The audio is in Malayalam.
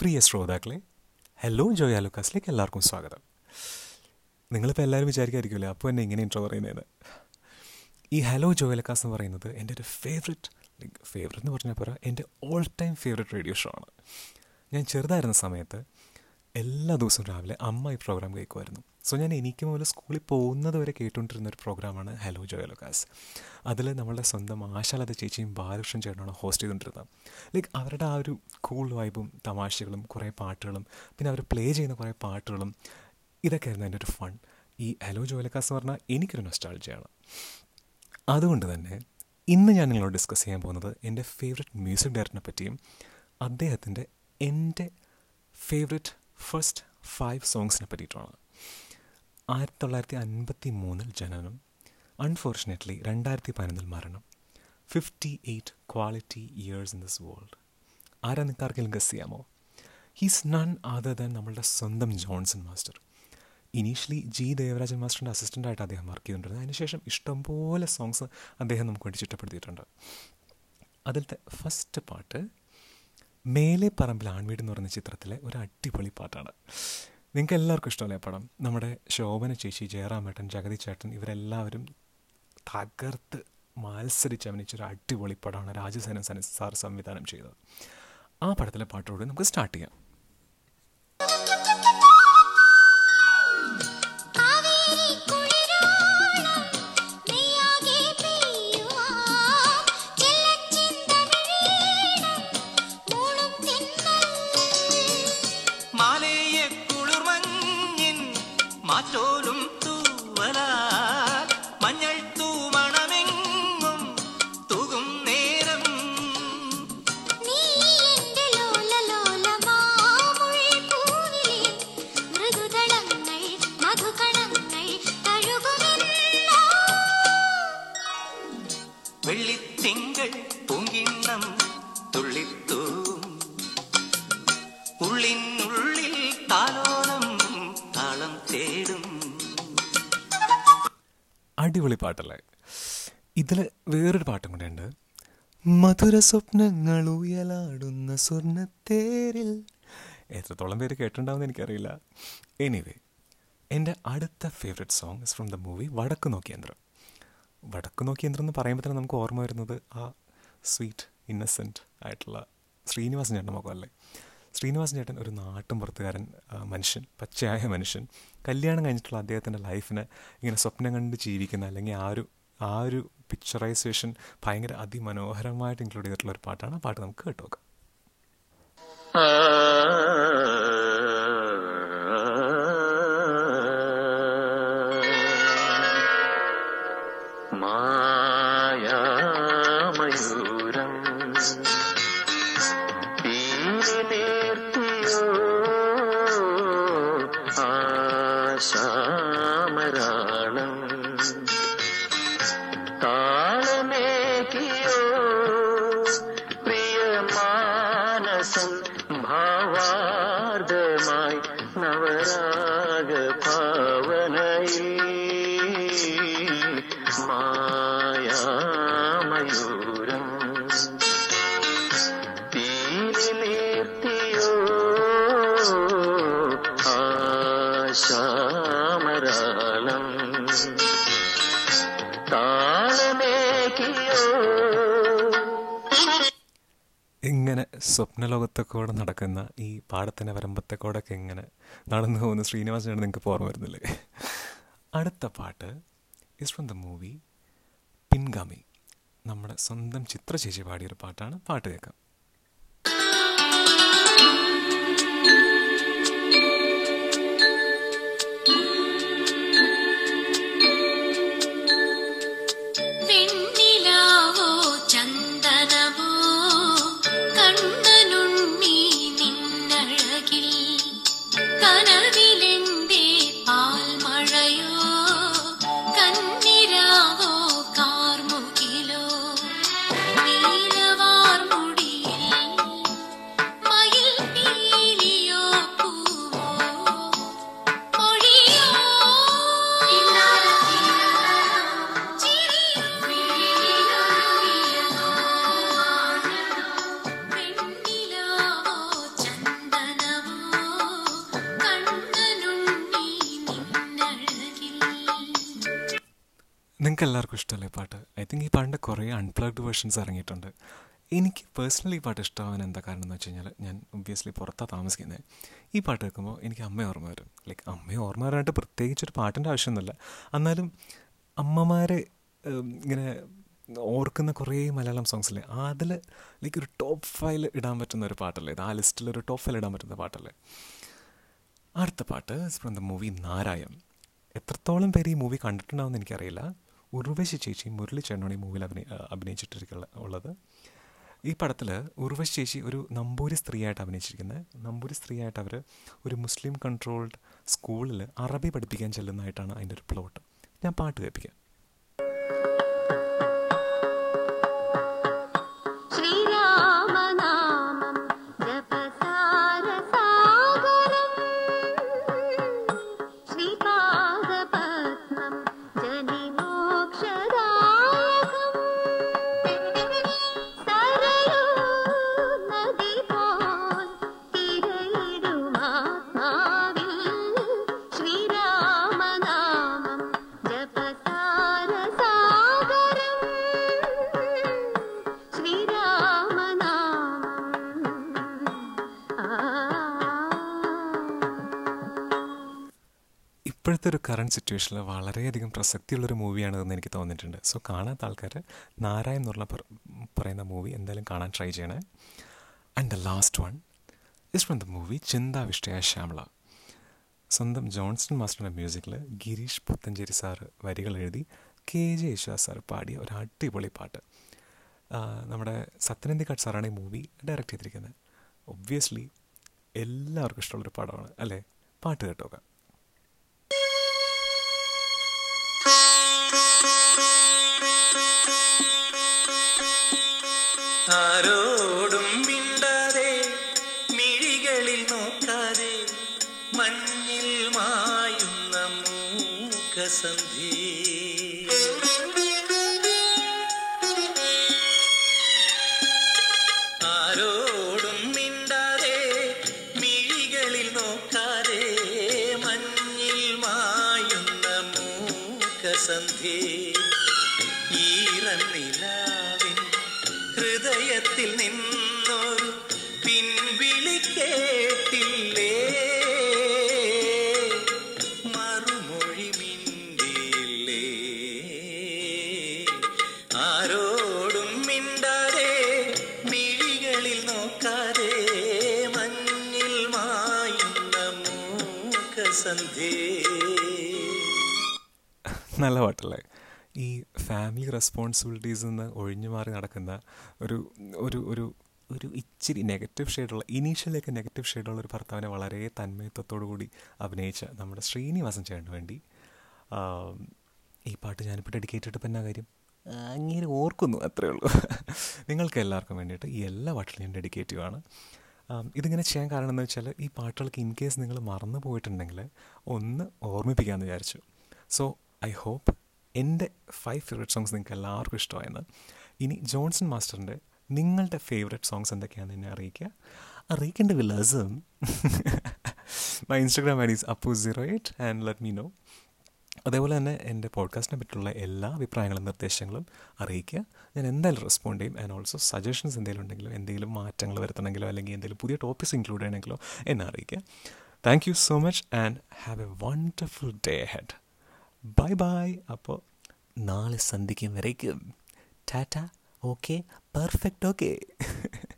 പ്രിയ ശ്രോതാക്കളെ ഹലോ ജോയ് ആലുക്കാസിലേക്ക് എല്ലാവർക്കും സ്വാഗതം. നിങ്ങളിപ്പോൾ എല്ലാവരും വിചാരിക്കായിരിക്കുമല്ലോ അപ്പോൾ എന്നെ ഇങ്ങനെ ഇൻട്രോ പറയുന്നതെന്ന് ഈ ഹലോ ജോയ് അലക്കാസ് എന്ന് പറയുന്നത് എന്റെ ഒരു ഫേവററ്റ് ലൈക്ക് ഫേവററ്റ് എന്ന് പറഞ്ഞാൽ പോരാ എന്റെ all time favourite radio show ആണ്. ഞാൻ ചെറുതായിരുന്ന സമയത്ത് എല്ലാ ദിവസവും രാവിലെ അമ്മ ഈ പ്രോഗ്രാം കേൾക്കുമായിരുന്നു. സോ ഞാൻ എനിക്ക് മുതൽ സ്കൂളിൽ പോകുന്നത് വരെ കേട്ടുകൊണ്ടിരുന്ന ഒരു പ്രോഗ്രാമാണ് ഹലോ ജോയ ലൊക്കാസ് അതിൽ നമ്മളുടെ സ്വന്തം ആശാലത ചേച്ചിയും ബാലകൃഷ്ണൻ ചേട്ടനാണ് ഹോസ്റ്റ് ചെയ്തുകൊണ്ടിരുന്നത്. ലൈക്ക് അവരുടെ ആ ഒരു കൂൾ വൈബും തമാശകളും കുറേ പാട്ടുകളും പിന്നെ അവർ പ്ലേ ചെയ്യുന്ന കുറേ പാട്ടുകളും ഇതൊക്കെ ആയിരുന്നു എന്റെ ഒരു ഫൺ ഈ ഹലോ ജോയ ലൊക്കാസ് എന്ന് പറഞ്ഞാൽ എനിക്കൊരു നൊസ്റ്റാൾജിയാണ് അതുകൊണ്ട് തന്നെ ഇന്ന് ഞാൻ നിങ്ങളോട് ഡിസ്കസ് ചെയ്യാൻ പോകുന്നത് എന്റെ ഫേവററ്റ് മ്യൂസിക് ഡയറക്ടറിനെ പറ്റിയും അദ്ദേഹത്തിന്റെ എന്റെ ഫേവററ്റ് ഫസ്റ്റ് ഫൈവ് സോങ്സിനെ പറ്റിയിട്ടുമാണ്. ആയിരത്തി തൊള്ളായിരത്തി അൻപത്തി മൂന്നിൽ ജനനം. അൺഫോർച്ചുനേറ്റ്ലി രണ്ടായിരത്തി പതിനൊന്നിൽ മരണം. Fifty eight quality years in this world ആരാ നിങ്ങൾക്ക് ആർക്കെങ്കിലും ഗസ് ചെയ്യാമോ? ഹീസ് നൺ അതർ ദാൻ നമ്മളുടെ സ്വന്തം Johnson master. Initially G Devarajan മാസ്റ്ററിന്റെ അസിസ്റ്റന്റായിട്ട് അദ്ദേഹം വർക്ക് ചെയ്തിട്ടുണ്ട് അതിനുശേഷം ഇഷ്ടംപോലെ സോങ്സ് അദ്ദേഹം നമുക്ക് വേണ്ടി ചിട്ടപ്പെടുത്തിയിട്ടുണ്ട്. അതിലത്തെ ഫസ്റ്റ് പാട്ട് മേലെ പറമ്പിൽ ആൺവീട് എന്ന് പറയുന്ന ചിത്രത്തിലെ ഒരു അടിപൊളി പാട്ടാണ്. നിങ്ങൾക്ക് എല്ലാവർക്കും ഇഷ്ടമല്ലേ പടം? നമ്മുടെ ശോഭന ചേച്ചി ജയറാമേട്ടൻ ജഗതി ചേട്ടൻ ഇവരെല്ലാവരും തകർത്ത് മത്സരിച്ച് അഭിനയിച്ചൊരു അടിപൊളി പടമാണ് രാജസേനൻ സന സാർ സംവിധാനം ചെയ്തത്. ആ പടത്തിലെ പാട്ടോട് നമുക്ക് സ്റ്റാർട്ട് ചെയ്യാം. അടിപൊളി പാട്ടല്ലേ? ഇതിൽ വേറൊരു പാട്ടും കൂടെ ഉണ്ട്. മധുര സ്വപ്നങ്ങൾ ഉയലാടുന്ന സ്വർണത്തേരിൽ. എത്രത്തോളം പേര് കേട്ടിട്ടുണ്ടാവും എനിക്കറിയില്ല. എനിവേ എന്റെ അടുത്ത favourite song is from the movie Vadakkunokkiyantram വടക്ക് നോക്കിയന്ത്രം എന്ന് പറയുമ്പോൾ തന്നെ നമുക്ക് ഓർമ്മ വരുന്നത് ആ സ്വീറ്റ് ഇന്നസെന്റ് ആയിട്ടുള്ള ശ്രീനിവാസൻ ചേട്ടൻ മുഖമല്ലേ ശ്രീനിവാസൻ ചേട്ടൻ ഒരു നാട്ടും പുറത്തുകാരൻ മനുഷ്യൻ പച്ചയായ മനുഷ്യൻ. കല്യാണം കഴിഞ്ഞിട്ടുള്ള അദ്ദേഹത്തിന്റെ ലൈഫിനെ ഇങ്ങനെ സ്വപ്നം കണ്ട് ജീവിക്കുന്ന അല്ലെങ്കിൽ ആ ഒരു ആ ഒരു പിക്ചറൈസേഷൻ ഭയങ്കര അതിമനോഹരമായിട്ട് ഇൻക്ലൂഡ് ചെയ്തിട്ടുള്ള ഒരു പാട്ടാണ്. ആ പാട്ട് നമുക്ക് കേട്ടു നോക്കാം मानसं भावा ഇങ്ങനെ സ്വപ്നലോകത്തെ കൂടെ നടക്കുന്ന ഈ പാടത്തിന്റെ വരമ്പത്തെ എങ്ങനെ നടന്നു പോകുന്ന ശ്രീനിവാസനാണ് നിങ്ങൾക്ക് ഓർമ്മ വരുന്നില്ലേ അടുത്ത പാട്ട് ഇസ് ഫ്രം ദ മൂവി പിൻഗാമി. നമ്മുടെ സ്വന്തം ചിത്ര ചേച്ചി പാടിയൊരു പാട്ടാണ് പാട്ട് കേൾക്കാം. നിങ്ങൾക്ക് എല്ലാവർക്കും ഇഷ്ടമല്ലേ പാട്ട്? ഐ തിങ്ക് ഈ പാട്ടിന്റെ കുറേ അൺപ്ലഗ്ഡ് വേർഷൻസ് ഇറങ്ങിയിട്ടുണ്ട്. എനിക്ക് പേഴ്സണലി ഈ പാട്ട് ഇഷ്ടമാവാൻ എന്താ കാരണം എന്ന് വെച്ച് കഴിഞ്ഞാൽ ഞാൻ ഒബ്വിയസ്ലി പുറത്താണ് താമസിക്കുന്നത് ഈ പാട്ട് കേൾക്കുമ്പോൾ എനിക്ക് അമ്മയെ ഓർമ്മ വരും. ലൈക്ക് അമ്മയെ ഓർമ്മ വരാനായിട്ട് പ്രത്യേകിച്ചൊരു പാട്ടിന്റെ ആവശ്യമൊന്നുമില്ല. എന്നാലും അമ്മമാരെ ഇങ്ങനെ ഓർക്കുന്ന കുറേ മലയാളം സോങ്സ് അല്ലേ അതിൽ ലൈക്ക് ഒരു ടോപ്പ് ഫൈൽ ഇടാൻ പറ്റുന്ന ഒരു പാട്ടല്ലേ ഇത്? ആ ലിസ്റ്റിൽ ഒരു ടോപ്പ് ഫൈൽ ഇടാൻ പറ്റുന്ന പാട്ടല്ലേ? അടുത്ത പാട്ട് ഫ്രം ദ മൂവി നാരായം. എത്രത്തോളം പേര് ഈ മൂവി കണ്ടിട്ടുണ്ടാവുമെന്ന് എനിക്കറിയില്ല. ഉർവശി ചേച്ചി മുരളി ഈ മൂവിയിൽ അഭിനയി അഭിനയിച്ചിട്ടിരിക്കുന്ന ഉള്ളത്. ഈ പടത്തിൽ ഉർവശി ചേച്ചി ഒരു നമ്പൂരി സ്ത്രീയായിട്ട് അഭിനയിച്ചിരിക്കുന്നത് നമ്പൂരി സ്ത്രീയായിട്ട് അവർ ഒരു മുസ്ലിം കൺട്രോൾഡ് സ്കൂളിൽ അറബി പഠിപ്പിക്കാൻ ചെല്ലുന്നതായിട്ടാണ് അതിന്റെ ഒരു പ്ലോട്ട് ഞാൻ പാട്ട് കേൾപ്പിക്കാം. ഇപ്പോഴത്തെ ഒരു കറണ്ട് സിറ്റുവേഷനിൽ വളരെയധികം പ്രസക്തിയുള്ളൊരു മൂവിയാണിതെന്ന് എനിക്ക് തോന്നിയിട്ടുണ്ട്. സോ കാണാത്ത ആൾക്കാർ നാരായൺ എന്നുള്ള പറഞ്ഞ പറയുന്ന മൂവി എന്തായാലും കാണാൻ ട്രൈ ചെയ്യണേ. And the last one is from the movie Chinthavishtayaya Shyamala. സ്വന്തം ജോൺസൺ മാസ്റ്ററുടെ മ്യൂസിക്കിൽ ഗിരീഷ് പുത്തഞ്ചേരി സാറ് വരികൾ എഴുതി കെ ജെ യേശുദാസ് സാർ പാടിയ ഒരു അടിപൊളി പാട്ട്. നമ്മുടെ സത്യനന്ദിക്കാട് സാറാണ് ഈ മൂവി ഡയറക്റ്റ് ചെയ്തിരിക്കുന്നത്. ഒബ്വിയസ്ലി എല്ലാവർക്കും ഇഷ്ടമുള്ളൊരു പടമാണ് അല്ലേ? പാട്ട് കേട്ടോക്കാം. ആരോടും മിണ്ടാതെ മിഴികളിൽ നോക്കാതെ മഞ്ഞിൽ മായുന്ന മൂക്കസന്ധി ആരോടും മിണ്ടാതെ മിഴികളിൽ നോക്കാതെ മായുന്ന നല്ല പാട്ടല്ലേ? ഈ ഫാമിലി റെസ്പോൺസിബിലിറ്റീസിൽ നിന്ന് ഒഴിഞ്ഞു മാറി നടക്കുന്ന ഒരു ഒരു ഒരു ഒരു ഇച്ചിരി നെഗറ്റീവ് ഷെയ്ഡുള്ള ഇനീഷ്യലൊക്കെ നെഗറ്റീവ് ഷെയ്ഡുള്ള ഒരു ഭർത്താവിനെ വളരെ തന്മയത്വത്തോടു കൂടി അഭിനയിച്ച നമ്മുടെ ശ്രീനിവാസൻ ചേട്ടന് വേണ്ടി ഈ പാട്ട് ഞാനിപ്പോൾ ഡെഡിക്കേറ്റ് ചെയ്തിട്ട് എന്നാ കാര്യം? അങ്ങനെ ഓർക്കുന്നു അത്രേ ഉള്ളൂ. നിങ്ങൾക്ക് എല്ലാവർക്കും വേണ്ടിയിട്ട് ഈ എല്ലാ പാട്ടിലും ഞാൻ ഡെഡിക്കേറ്റീവ് ആണ് ഇതിങ്ങനെ ചെയ്യാൻ കാരണം എന്ന് വെച്ചാൽ ഈ പാട്ടുകൾക്ക് ഇൻ കേസ് നിങ്ങൾ മറന്നു പോയിട്ടുണ്ടെങ്കിൽ ഒന്ന് ഓർമ്മിപ്പിക്കാമെന്ന് വിചാരിച്ചു. സോ ഐ ഹോപ്പ് എന്റെ ഫൈവ് ഫേവറേറ്റ് സോങ്സ് നിങ്ങൾക്ക് എല്ലാവർക്കും ഇഷ്ടമായെന്ന്. ഇനി ജോൺസൺ മാസ്റ്ററിന്റെ നിങ്ങളുടെ ഫേവറേറ്റ് സോങ്സ് എന്തൊക്കെയാണെന്ന് എന്നെ അറിയിക്കുക. അറിയിക്കേണ്ട വിലാസം my Instagram ID's Appu zero eight and let me know അതേപോലെ തന്നെ എന്റെ പോഡ്കാസ്റ്റിനെ പറ്റിയുള്ള എല്ലാ അഭിപ്രായങ്ങളും നിർദ്ദേശങ്ങളും അറിയിക്കുക. ഞാൻ എന്തായാലും റെസ്പോണ്ട് ചെയ്യും. ആൻഡ് ഓൾസോ സജഷൻസ് എന്തെങ്കിലും ഉണ്ടെങ്കിലോ എന്തെങ്കിലും മാറ്റങ്ങൾ വരുത്തണമെങ്കിലോ അല്ലെങ്കിൽ എന്തെങ്കിലും പുതിയ ടോപ്പിക്സ് ഇൻക്ലൂഡ് ചെയ്യണമെങ്കിലോ എന്നെ അറിയിക്കുക. Thank you so much and have a wonderful day head bye bye അപ്പോൾ നാളെ സന്ധിക്കും വരയ്ക്കും ടാറ്റ. ഓക്കെ. പെർഫെക്റ്റ്. ഓക്കെ.